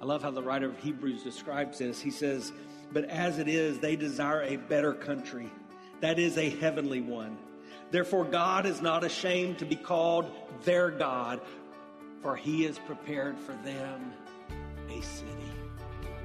I love how the writer of Hebrews describes this. He says, But as it is, they desire a better country, that is a heavenly one. Therefore, God is not ashamed to be called their God, for he has prepared for them a city.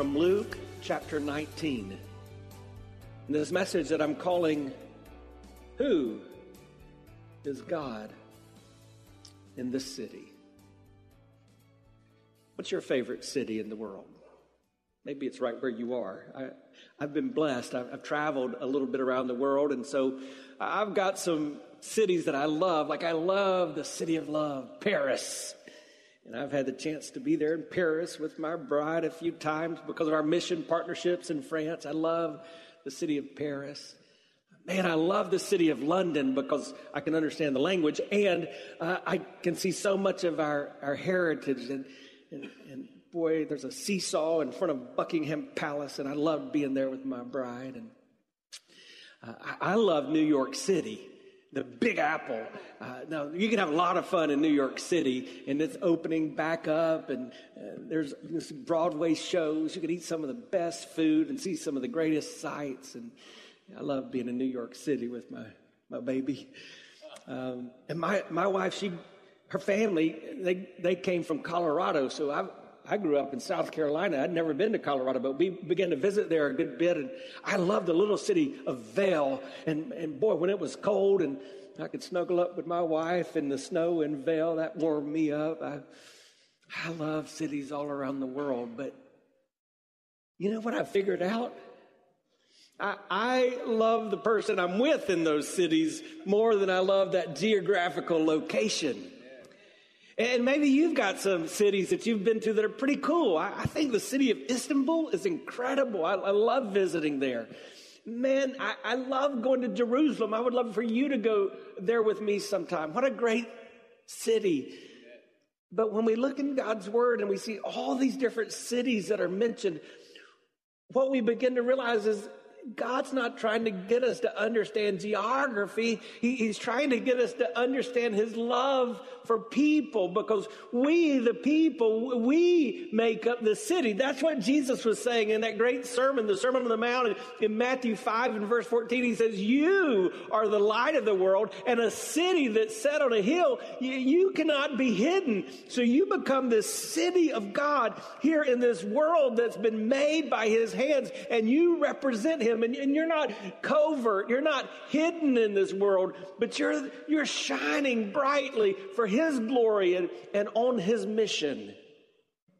from Luke chapter 19. And this message that I'm calling Who is God in this city? What's your favorite city in the world? Maybe it's right where you are. I, have been blessed. I've, I've traveled a little bit around the world, and so I've got some cities that I love. Like I love the city of love, Paris. And I've had the chance to be there in Paris with my bride a few times because of our mission partnerships in France. I love the city of Paris. Man, I love the city of London because I can understand the language and uh, I can see so much of our, our heritage. And, and, and boy, there's a seesaw in front of Buckingham Palace, and I love being there with my bride. And uh, I, I love New York City the Big Apple. Uh, now, you can have a lot of fun in New York City, and it's opening back up, and uh, there's, there's Broadway shows. You can eat some of the best food and see some of the greatest sights. And I love being in New York City with my, my baby. Um, and my, my wife, she, her family, they, they came from Colorado, so I, I grew up in South Carolina. I'd never been to Colorado, but we began to visit there a good bit. And I loved the little city of Vail. And, and boy, when it was cold and I could snuggle up with my wife in the snow in Vail, that warmed me up. I, I love cities all around the world. But you know what I figured out? I, I love the person I'm with in those cities more than I love that geographical location. And maybe you've got some cities that you've been to that are pretty cool. I, I think the city of Istanbul is incredible. I, I love visiting there. Man, I, I love going to Jerusalem. I would love for you to go there with me sometime. What a great city. But when we look in God's word and we see all these different cities that are mentioned, what we begin to realize is God's not trying to get us to understand geography. He, he's trying to get us to understand His love for people because we, the people, we make up the city. That's what Jesus was saying in that great sermon, the Sermon on the Mount in Matthew 5 and verse 14. He says, You are the light of the world and a city that's set on a hill. You, you cannot be hidden. So you become this city of God here in this world that's been made by His hands and you represent Him him and, and you're not covert, you're not hidden in this world, but you're, you're shining brightly for his glory and, and on his mission.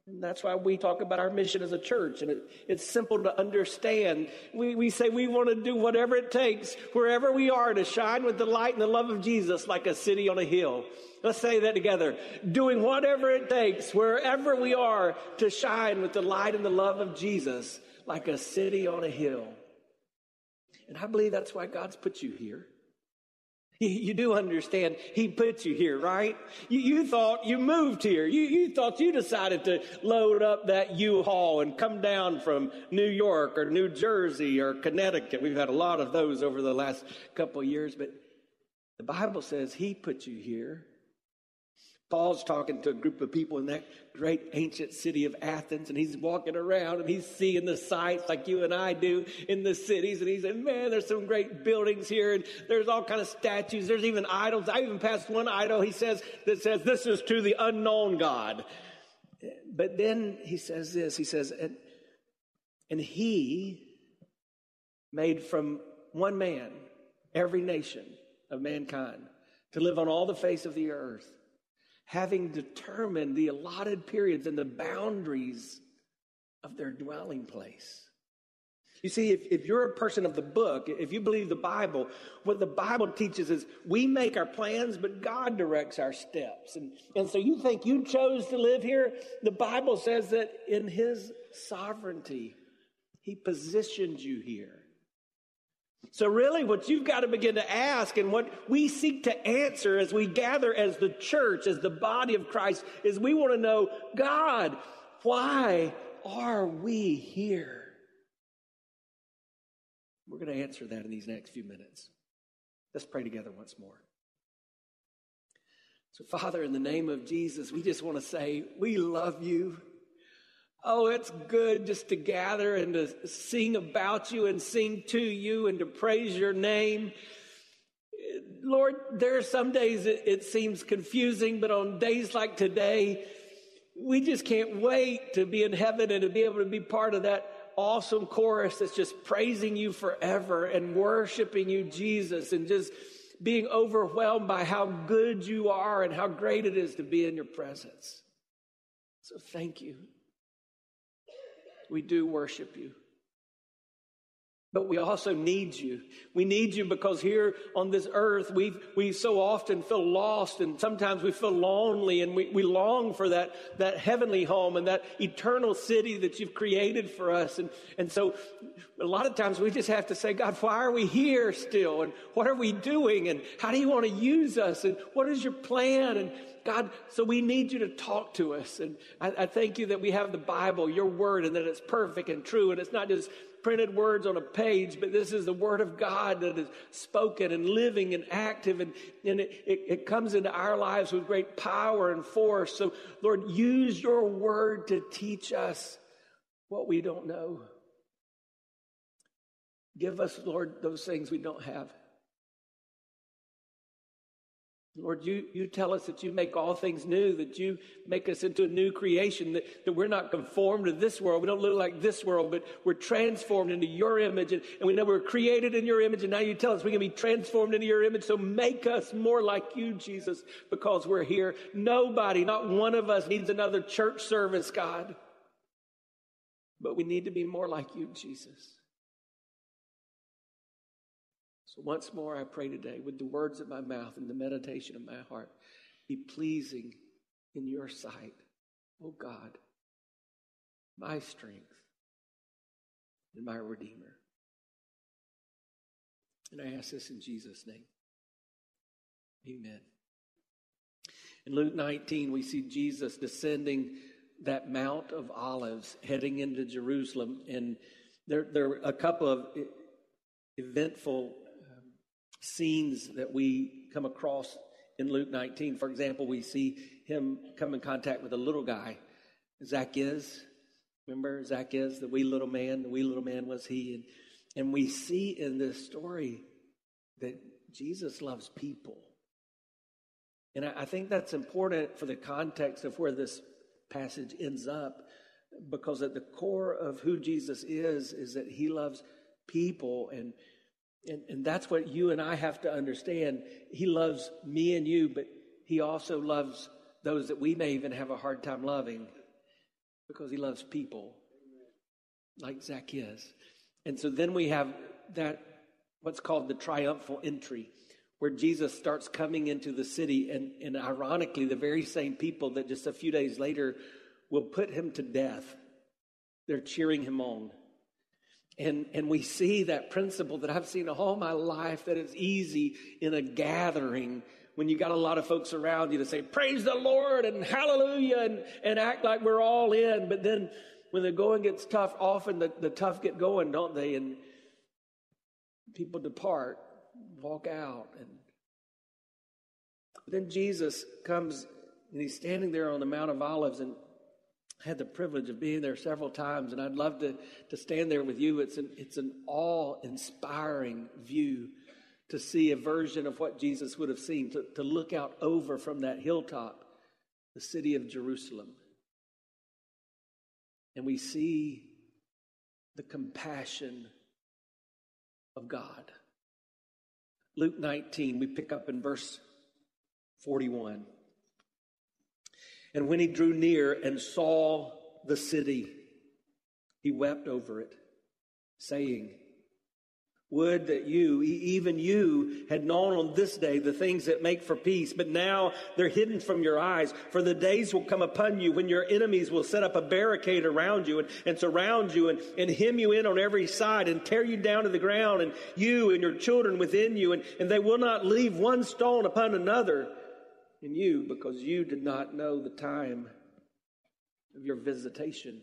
And that's why we talk about our mission as a church, and it, it's simple to understand. We, we say we want to do whatever it takes, wherever we are, to shine with the light and the love of Jesus like a city on a hill. Let's say that together. Doing whatever it takes, wherever we are, to shine with the light and the love of Jesus like a city on a hill. And I believe that's why God's put you here. You do understand He put you here, right? You, you thought you moved here. You, you thought you decided to load up that U-Haul and come down from New York or New Jersey or Connecticut. We've had a lot of those over the last couple years, but the Bible says He put you here. Paul's talking to a group of people in that great ancient city of Athens, and he's walking around and he's seeing the sights like you and I do in the cities. And he said, Man, there's some great buildings here, and there's all kind of statues. There's even idols. I even passed one idol, he says, that says, This is to the unknown God. But then he says this he says, and, and he made from one man every nation of mankind to live on all the face of the earth, having determined the allotted periods and the boundaries of their dwelling place. You see, if, if you're a person of the book, if you believe the Bible, what the Bible teaches is we make our plans, but God directs our steps. And, and so you think you chose to live here? The Bible says that in His sovereignty, He positioned you here. So, really, what you've got to begin to ask and what we seek to answer as we gather as the church, as the body of Christ, is we want to know God, why are we here? We're going to answer that in these next few minutes. Let's pray together once more. So, Father, in the name of Jesus, we just want to say we love you. Oh, it's good just to gather and to sing about you and sing to you and to praise your name. Lord, there are some days it, it seems confusing, but on days like today, we just can't wait to be in heaven and to be able to be part of that awesome chorus that's just praising you forever and worshiping you, Jesus, and just being overwhelmed by how good you are and how great it is to be in your presence. So thank you. We do worship you. But we also need you. We need you because here on this earth, we we so often feel lost and sometimes we feel lonely and we, we long for that, that heavenly home and that eternal city that you've created for us. And, and so a lot of times we just have to say, God, why are we here still? And what are we doing? And how do you want to use us? And what is your plan? And God, so we need you to talk to us. And I, I thank you that we have the Bible, your word, and that it's perfect and true. And it's not just printed words on a page, but this is the Word of God that is spoken and living and active, and, and it, it, it comes into our lives with great power and force. So, Lord, use your Word to teach us what we don't know. Give us, Lord, those things we don't have. Lord, you, you tell us that you make all things new, that you make us into a new creation, that, that we're not conformed to this world. We don't look like this world, but we're transformed into your image. And, and we know we're created in your image. And now you tell us we can be transformed into your image. So make us more like you, Jesus, because we're here. Nobody, not one of us needs another church service, God. But we need to be more like you, Jesus. Once more, I pray today with the words of my mouth and the meditation of my heart be pleasing in your sight, oh God, my strength and my Redeemer. And I ask this in Jesus' name. Amen. In Luke 19, we see Jesus descending that Mount of Olives, heading into Jerusalem. And there, there are a couple of eventful scenes that we come across in Luke 19. For example, we see him come in contact with a little guy, Zacchaeus. Remember Zacchaeus, the wee little man? The wee little man was he. And, and we see in this story that Jesus loves people. And I, I think that's important for the context of where this passage ends up, because at the core of who Jesus is, is that he loves people and and, and that's what you and I have to understand. He loves me and you, but he also loves those that we may even have a hard time loving because he loves people like Zacchaeus. And so then we have that, what's called the triumphal entry, where Jesus starts coming into the city. And, and ironically, the very same people that just a few days later will put him to death, they're cheering him on. And, and we see that principle that I've seen all my life that it's easy in a gathering when you got a lot of folks around you to say, Praise the Lord and hallelujah and, and act like we're all in. But then when the going gets tough, often the, the tough get going, don't they? And people depart, walk out. And then Jesus comes and he's standing there on the Mount of Olives and had the privilege of being there several times, and I'd love to, to stand there with you. It's an, it's an awe inspiring view to see a version of what Jesus would have seen, to, to look out over from that hilltop, the city of Jerusalem. and we see the compassion of God. Luke 19, we pick up in verse 41. And when he drew near and saw the city, he wept over it, saying, would that you, even you, had known on this day the things that make for peace, but now they're hidden from your eyes. For the days will come upon you when your enemies will set up a barricade around you and, and surround you and, and hem you in on every side and tear you down to the ground and you and your children within you, and, and they will not leave one stone upon another in you because you did not know the time of your visitation.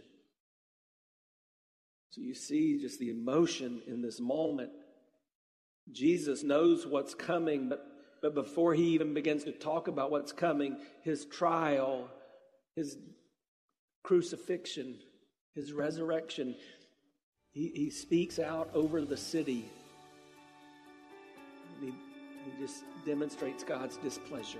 So you see just the emotion in this moment. Jesus knows what's coming, but, but before he even begins to talk about what's coming, his trial, his crucifixion, his resurrection, he, he speaks out over the city. He, he just demonstrates God's displeasure.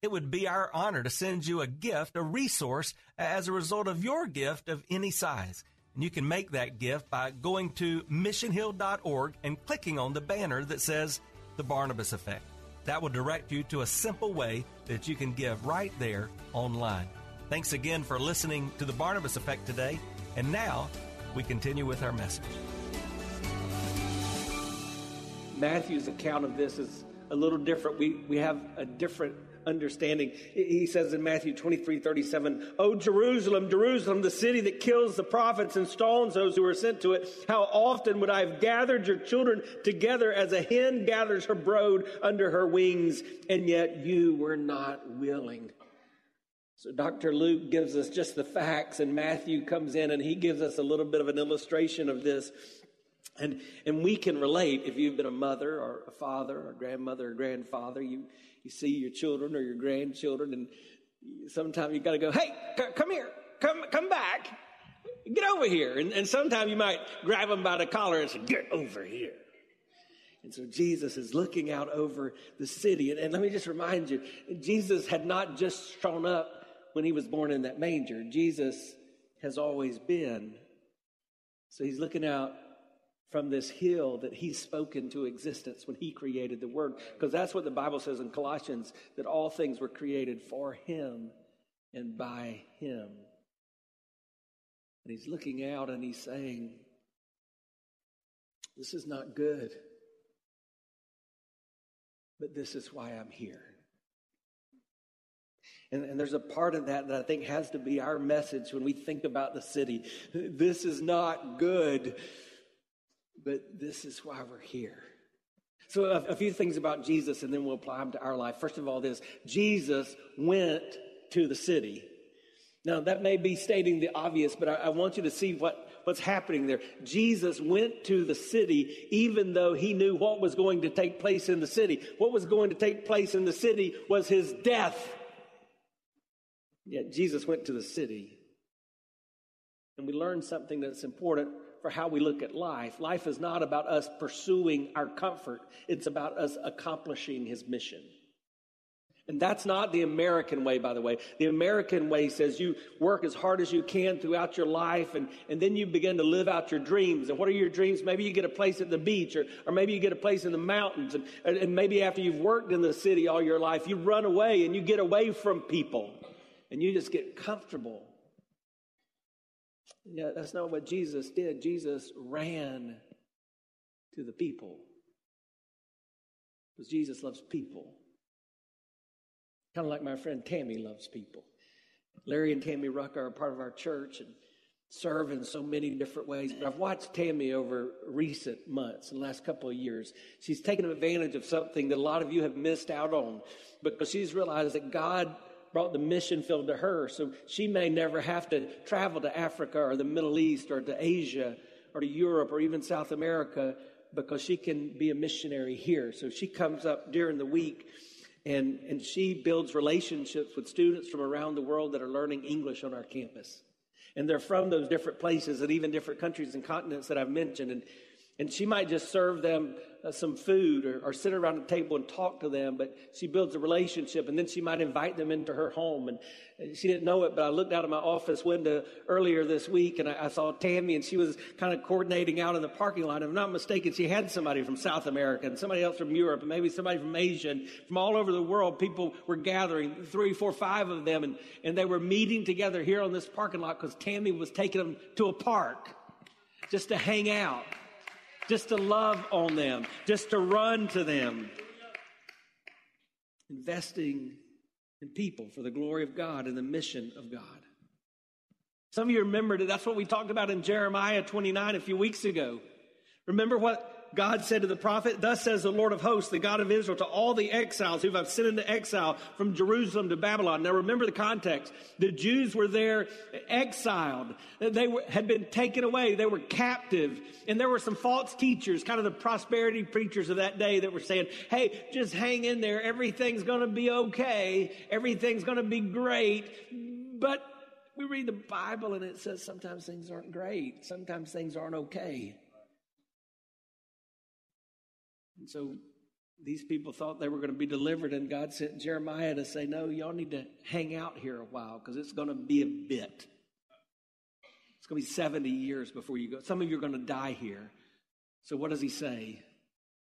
It would be our honor to send you a gift, a resource, as a result of your gift of any size. And you can make that gift by going to missionhill.org and clicking on the banner that says The Barnabas Effect. That will direct you to a simple way that you can give right there online. Thanks again for listening to The Barnabas Effect today. And now we continue with our message. Matthew's account of this is a little different. We, we have a different understanding. He says in Matthew 23 37, Oh, Jerusalem, Jerusalem, the city that kills the prophets and stones those who are sent to it, how often would I have gathered your children together as a hen gathers her brood under her wings, and yet you were not willing. So Dr. Luke gives us just the facts, and Matthew comes in and he gives us a little bit of an illustration of this. And, and we can relate if you've been a mother or a father or grandmother or grandfather. You, you see your children or your grandchildren, and sometimes you got to go, hey, c- come here, come, come back, get over here. And, and sometimes you might grab them by the collar and say, get over here. And so Jesus is looking out over the city. And, and let me just remind you, Jesus had not just shown up when he was born in that manger. Jesus has always been. So he's looking out from this hill that he spoke into existence when he created the word. Because that's what the Bible says in Colossians that all things were created for him and by him. And he's looking out and he's saying, This is not good, but this is why I'm here. And, and, there's a part of that that I think has to be our message when we think about the city. This is not good, but this is why we're here. So, a, a, few things about Jesus, and then we'll apply them to our life. First of all, this Jesus went to the city. Now, that may be stating the obvious, but I, I want you to see what, what's happening there. Jesus went to the city even though he knew what was going to take place in the city. What was going to take place in the city was his death. Yet Jesus went to the city. And we learned something that's important for how we look at life. Life is not about us pursuing our comfort, it's about us accomplishing his mission. And that's not the American way, by the way. The American way says you work as hard as you can throughout your life, and, and then you begin to live out your dreams. And what are your dreams? Maybe you get a place at the beach, or, or maybe you get a place in the mountains. And, and maybe after you've worked in the city all your life, you run away and you get away from people, and you just get comfortable. Yeah, that's not what Jesus did. Jesus ran to the people because Jesus loves people. Kind of like my friend Tammy loves people. Larry and Tammy Ruck are a part of our church and serve in so many different ways. But I've watched Tammy over recent months, the last couple of years. She's taken advantage of something that a lot of you have missed out on because she's realized that God brought the mission field to her. So she may never have to travel to Africa or the Middle East or to Asia or to Europe or even South America because she can be a missionary here. So she comes up during the week and, and she builds relationships with students from around the world that are learning English on our campus. And they're from those different places and even different countries and continents that I've mentioned. And and she might just serve them uh, some food or, or, sit around the table and talk to them, but she builds a relationship and then she might invite them into her home. And she didn't know it, but I looked out of my office window earlier this week and I, I saw Tammy and she was kind of coordinating out in the parking lot. If I'm not mistaken, she had somebody from South America and somebody else from Europe and maybe somebody from Asia and from all over the world. People were gathering, three, four, five of them, and, and they were meeting together here on this parking lot because Tammy was taking them to a park just to hang out just to love on them, just to run to them. Investing in people for the glory of God and the mission of God. Some of you remember that that's what we talked about in Jeremiah 29 a few weeks ago. Remember what God said to the prophet, Thus says the Lord of hosts, the God of Israel, to all the exiles who have sent into exile from Jerusalem to Babylon. Now remember the context. The Jews were there exiled. They were, had been taken away. They were captive. And there were some false teachers, kind of the prosperity preachers of that day that were saying, Hey, just hang in there. Everything's going to be okay. Everything's going to be great. But we read the Bible and it says sometimes things aren't great. Sometimes things aren't okay. And so these people thought they were going to be delivered, and God sent Jeremiah to say, No, y'all need to hang out here a while because it's going to be a bit. It's going to be 70 years before you go. Some of you are going to die here. So, what does he say?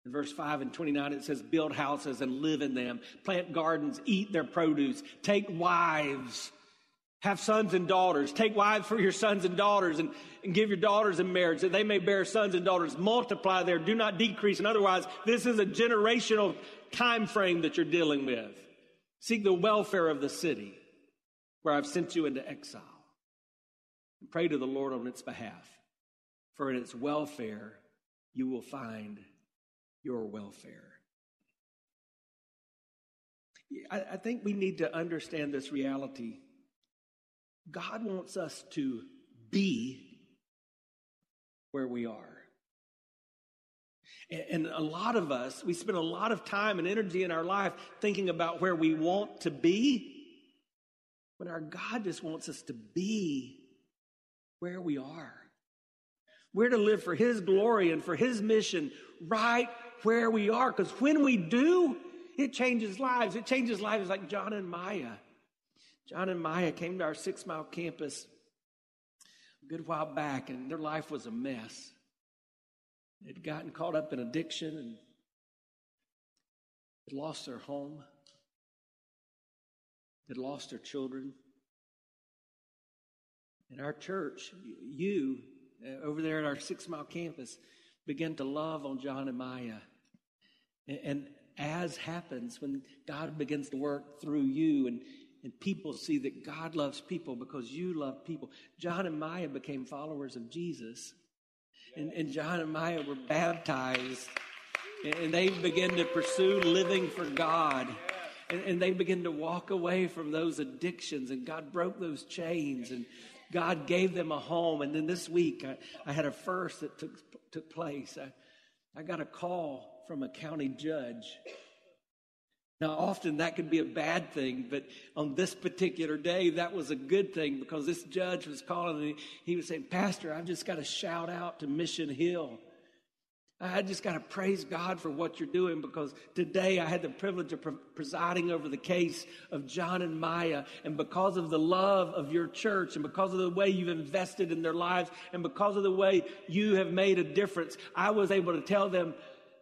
In verse 5 and 29, it says, Build houses and live in them, plant gardens, eat their produce, take wives have sons and daughters. Take wives for your sons and daughters and, and give your daughters in marriage that they may bear sons and daughters. Multiply there. Do not decrease. And otherwise, this is a generational time frame that you're dealing with. Seek the welfare of the city where I've sent you into exile. And pray to the Lord on its behalf. For in its welfare, you will find your welfare. I, I think we need to understand this reality God wants us to be where we are. And a lot of us, we spend a lot of time and energy in our life thinking about where we want to be, when our God just wants us to be where we are. We're to live for His glory and for His mission right where we are. Because when we do, it changes lives. It changes lives like John and Maya. John and Maya came to our six mile campus a good while back, and their life was a mess. They'd gotten caught up in addiction and had lost their home, had lost their children. And our church, you, uh, over there at our six mile campus, began to love on John and Maya. And as happens when God begins to work through you and and people see that God loves people because you love people. John and Maya became followers of Jesus. And, and John and Maya were baptized. And they began to pursue living for God. And, and they began to walk away from those addictions. And God broke those chains. And God gave them a home. And then this week, I, I had a first that took, took place. I, I got a call from a county judge now, often that could be a bad thing, but on this particular day, that was a good thing because this judge was calling and he was saying, Pastor, I've just got to shout out to Mission Hill. I just got to praise God for what you're doing because today I had the privilege of pre- presiding over the case of John and Maya. And because of the love of your church and because of the way you've invested in their lives and because of the way you have made a difference, I was able to tell them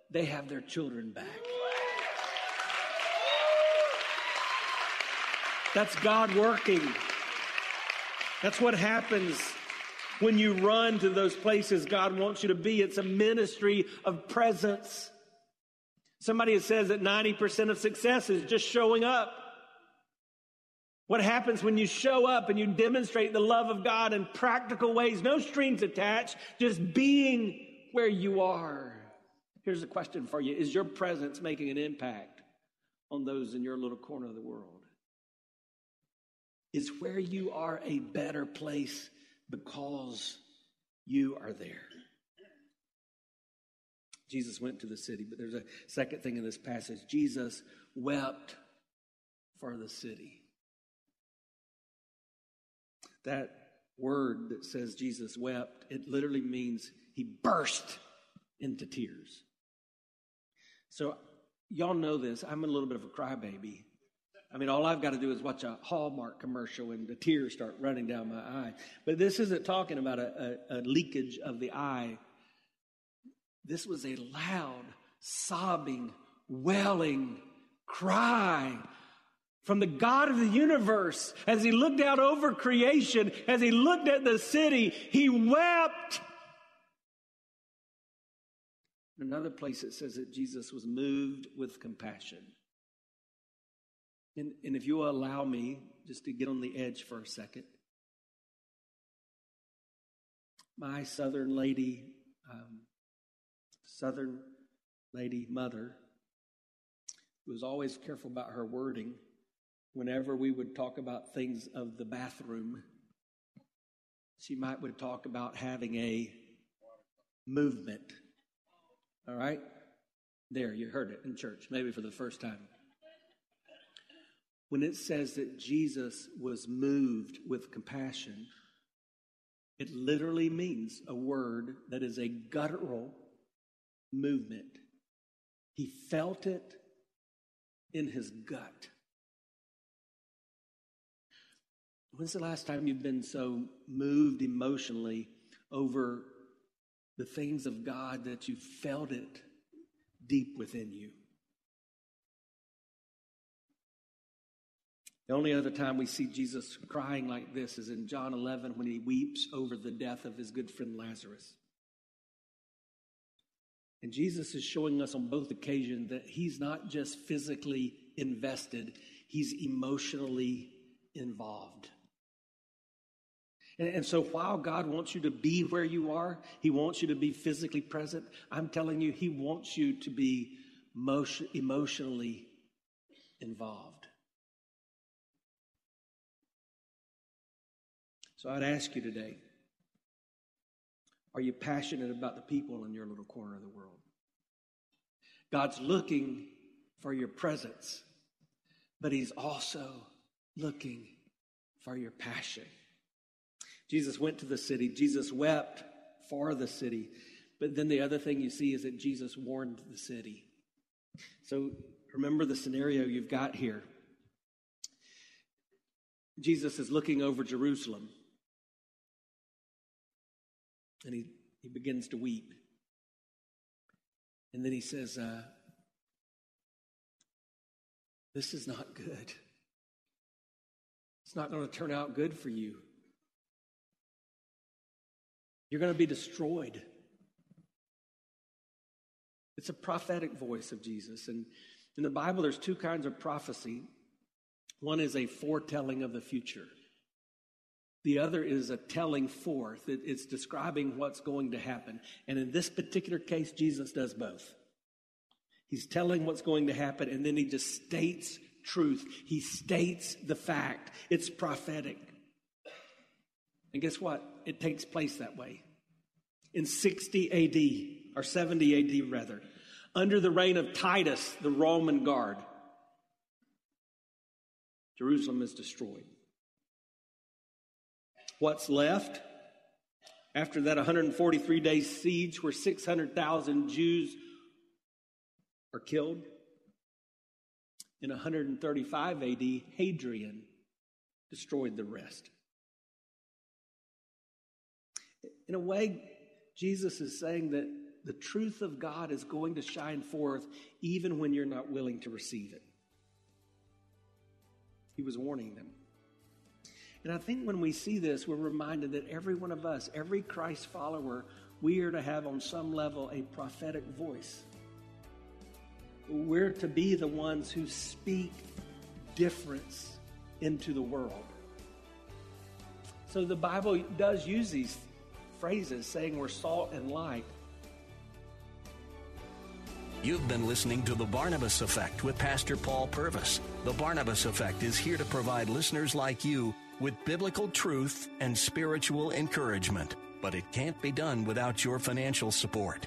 they have their children back. That's God working. That's what happens when you run to those places God wants you to be. It's a ministry of presence. Somebody says that 90% of success is just showing up. What happens when you show up and you demonstrate the love of God in practical ways, no strings attached, just being where you are? Here's a question for you Is your presence making an impact on those in your little corner of the world? Is where you are a better place because you are there. Jesus went to the city, but there's a second thing in this passage. Jesus wept for the city. That word that says Jesus wept, it literally means he burst into tears. So, y'all know this. I'm a little bit of a crybaby. I mean, all I've got to do is watch a Hallmark commercial and the tears start running down my eye. But this isn't talking about a, a, a leakage of the eye. This was a loud, sobbing, wailing cry from the God of the universe. As he looked out over creation, as he looked at the city, he wept. Another place it says that Jesus was moved with compassion. And, and if you will allow me just to get on the edge for a second, my Southern lady, um, Southern lady mother, was always careful about her wording whenever we would talk about things of the bathroom, she might would talk about having a movement. All right? There, you heard it in church, maybe for the first time. When it says that Jesus was moved with compassion, it literally means a word that is a guttural movement. He felt it in his gut. When's the last time you've been so moved emotionally over the things of God that you felt it deep within you? The only other time we see Jesus crying like this is in John 11 when he weeps over the death of his good friend Lazarus. And Jesus is showing us on both occasions that he's not just physically invested, he's emotionally involved. And, and so while God wants you to be where you are, He wants you to be physically present, I'm telling you, He wants you to be motion, emotionally involved. So I'd ask you today are you passionate about the people in your little corner of the world? God's looking for your presence, but He's also looking for your passion. Jesus went to the city. Jesus wept for the city. But then the other thing you see is that Jesus warned the city. So remember the scenario you've got here. Jesus is looking over Jerusalem and he, he begins to weep. And then he says, uh, This is not good. It's not going to turn out good for you. You're going to be destroyed. It's a prophetic voice of Jesus. And in the Bible, there's two kinds of prophecy one is a foretelling of the future, the other is a telling forth. It's describing what's going to happen. And in this particular case, Jesus does both. He's telling what's going to happen, and then he just states truth. He states the fact. It's prophetic. And guess what? It takes place that way. In 60 AD, or 70 AD rather, under the reign of Titus, the Roman guard, Jerusalem is destroyed. What's left after that 143 day siege where 600,000 Jews are killed? In 135 AD, Hadrian destroyed the rest. In a way, Jesus is saying that the truth of God is going to shine forth even when you're not willing to receive it. He was warning them. And I think when we see this, we're reminded that every one of us, every Christ follower, we are to have on some level a prophetic voice. We're to be the ones who speak difference into the world. So the Bible does use these phrases saying we're salt and light. You've been listening to The Barnabas Effect with Pastor Paul Purvis. The Barnabas Effect is here to provide listeners like you with biblical truth and spiritual encouragement. But it can't be done without your financial support.